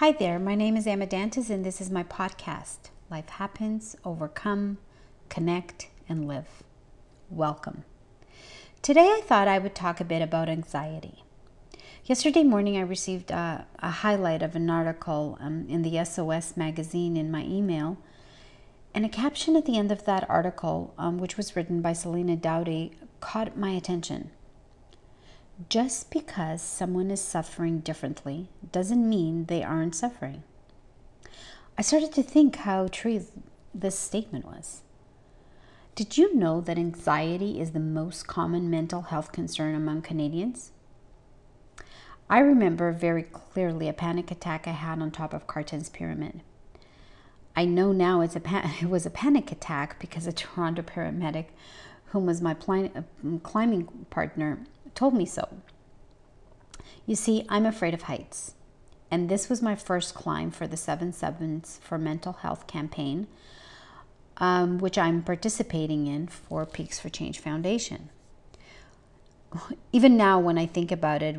Hi there, my name is Emma Dantes, and this is my podcast Life Happens, Overcome, Connect, and Live. Welcome. Today, I thought I would talk a bit about anxiety. Yesterday morning, I received a, a highlight of an article um, in the SOS magazine in my email, and a caption at the end of that article, um, which was written by Selena Dowdy, caught my attention. Just because someone is suffering differently doesn't mean they aren't suffering. I started to think how true this statement was. Did you know that anxiety is the most common mental health concern among Canadians? I remember very clearly a panic attack I had on top of Carstensz pyramid. I know now it's a it was a panic attack because a Toronto paramedic, whom was my climbing partner, told me so. You see, I'm afraid of heights. And this was my first climb for the Seven Sevens for Mental Health campaign, um, which I'm participating in for Peaks for Change Foundation. Even now, when I think about it,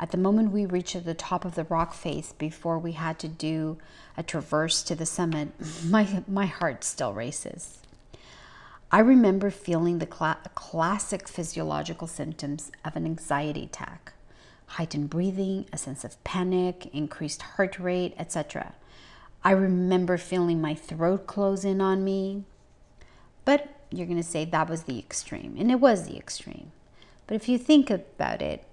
at the moment we reached the top of the rock face before we had to do a traverse to the summit, my, my heart still races. I remember feeling the cl- classic physiological symptoms of an anxiety attack heightened breathing, a sense of panic, increased heart rate, etc. I remember feeling my throat close in on me. But you're going to say that was the extreme, and it was the extreme. But if you think about it,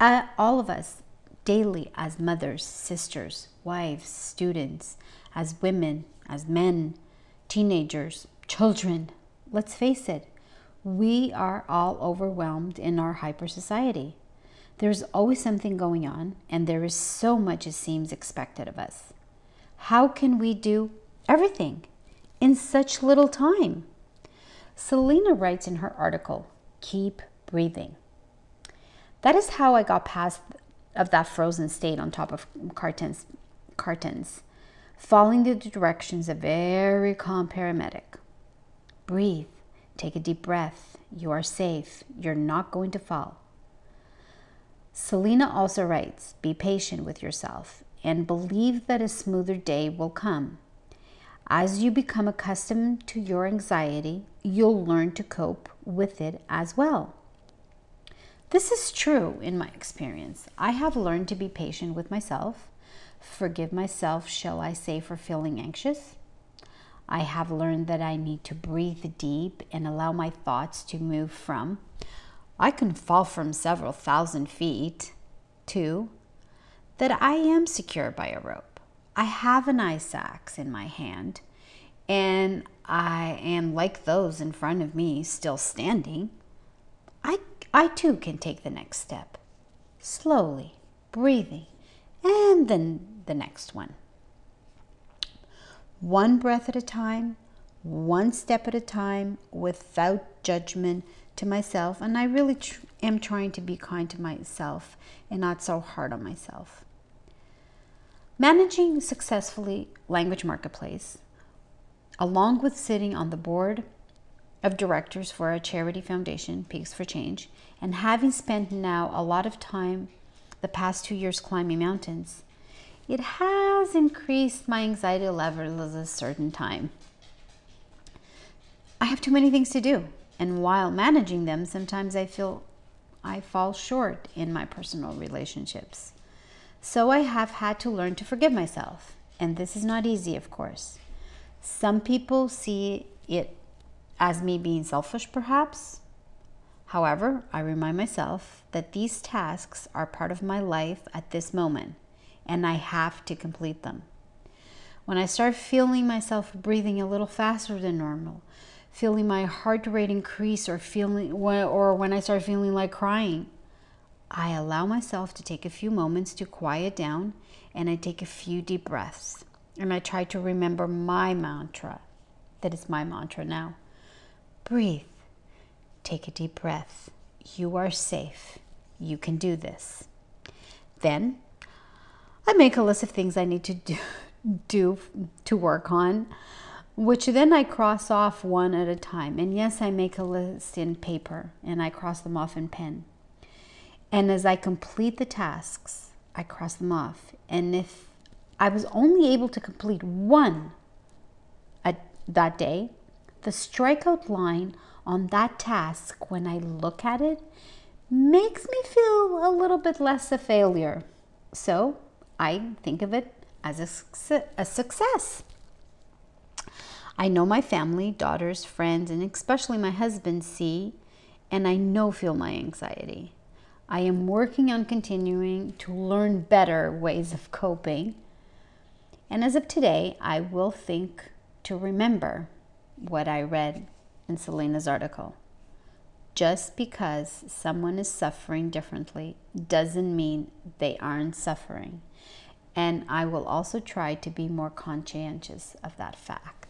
uh, all of us daily as mothers, sisters, wives, students, as women, as men, teenagers, children. Let's face it, we are all overwhelmed in our hyper society. There's always something going on, and there is so much it seems expected of us. How can we do everything in such little time? Selena writes in her article, Keep Breathing. That is how I got past of that frozen state on top of Carstensz, Carstensz following the directions of a very calm paramedic. Breathe. Take a deep breath. You are safe. You're not going to fall. Selena also writes Be patient with yourself and believe that a smoother day will come. As you become accustomed to your anxiety, you'll learn to cope with it as well. This is true in my experience. I have learned to be patient with myself Forgive myself, shall I say, for feeling anxious? I have learned that I need to breathe deep and allow my thoughts to move from I can fall from several thousand feet to that I am secure by a rope. I have an ice axe in my hand and I am like those in front of me still standing. I, I too can take the next step, slowly, breathing, and then the next one. One breath at a time, one step at a time, without judgment to myself. And I really tr- am trying to be kind to myself and not so hard on myself. Managing successfully Language Marketplace, along with sitting on the board of directors for a charity foundation, Peaks for Change, and having spent now a lot of time the past two years climbing mountains, it has increased my anxiety levels at a certain time. I have too many things to do, and while managing them, sometimes I feel I fall short in my personal relationships. So I have had to learn to forgive myself, and this is not easy, of course. Some people see it as me being selfish, perhaps. However, I remind myself that these tasks are part of my life at this moment and I have to complete them. When I start feeling myself breathing a little faster than normal, feeling my heart rate increase or feeling or when I start feeling like crying, I allow myself to take a few moments to quiet down and I take a few deep breaths. And I try to remember my mantra. That is my mantra now. Breathe. Take a deep breath. You are safe. You can do this. Then I make a list of things I need to do, to work on, which then I cross off one at a time. And yes, I make a list in paper and I cross them off in pen. And as I complete the tasks, I cross them off. And if I was only able to complete one at that day, the strikeout line on that task, when I look at it, makes me feel a little bit less a failure. So I think of it as a, a success. I know my family, daughters, friends, and especially my husband see and I know feel my anxiety. I am working on continuing to learn better ways of coping. And as of today, I will think to remember what I read in Selena's article. Just because someone is suffering differently doesn't mean they aren't suffering. And I will also try to be more conscientious of that fact.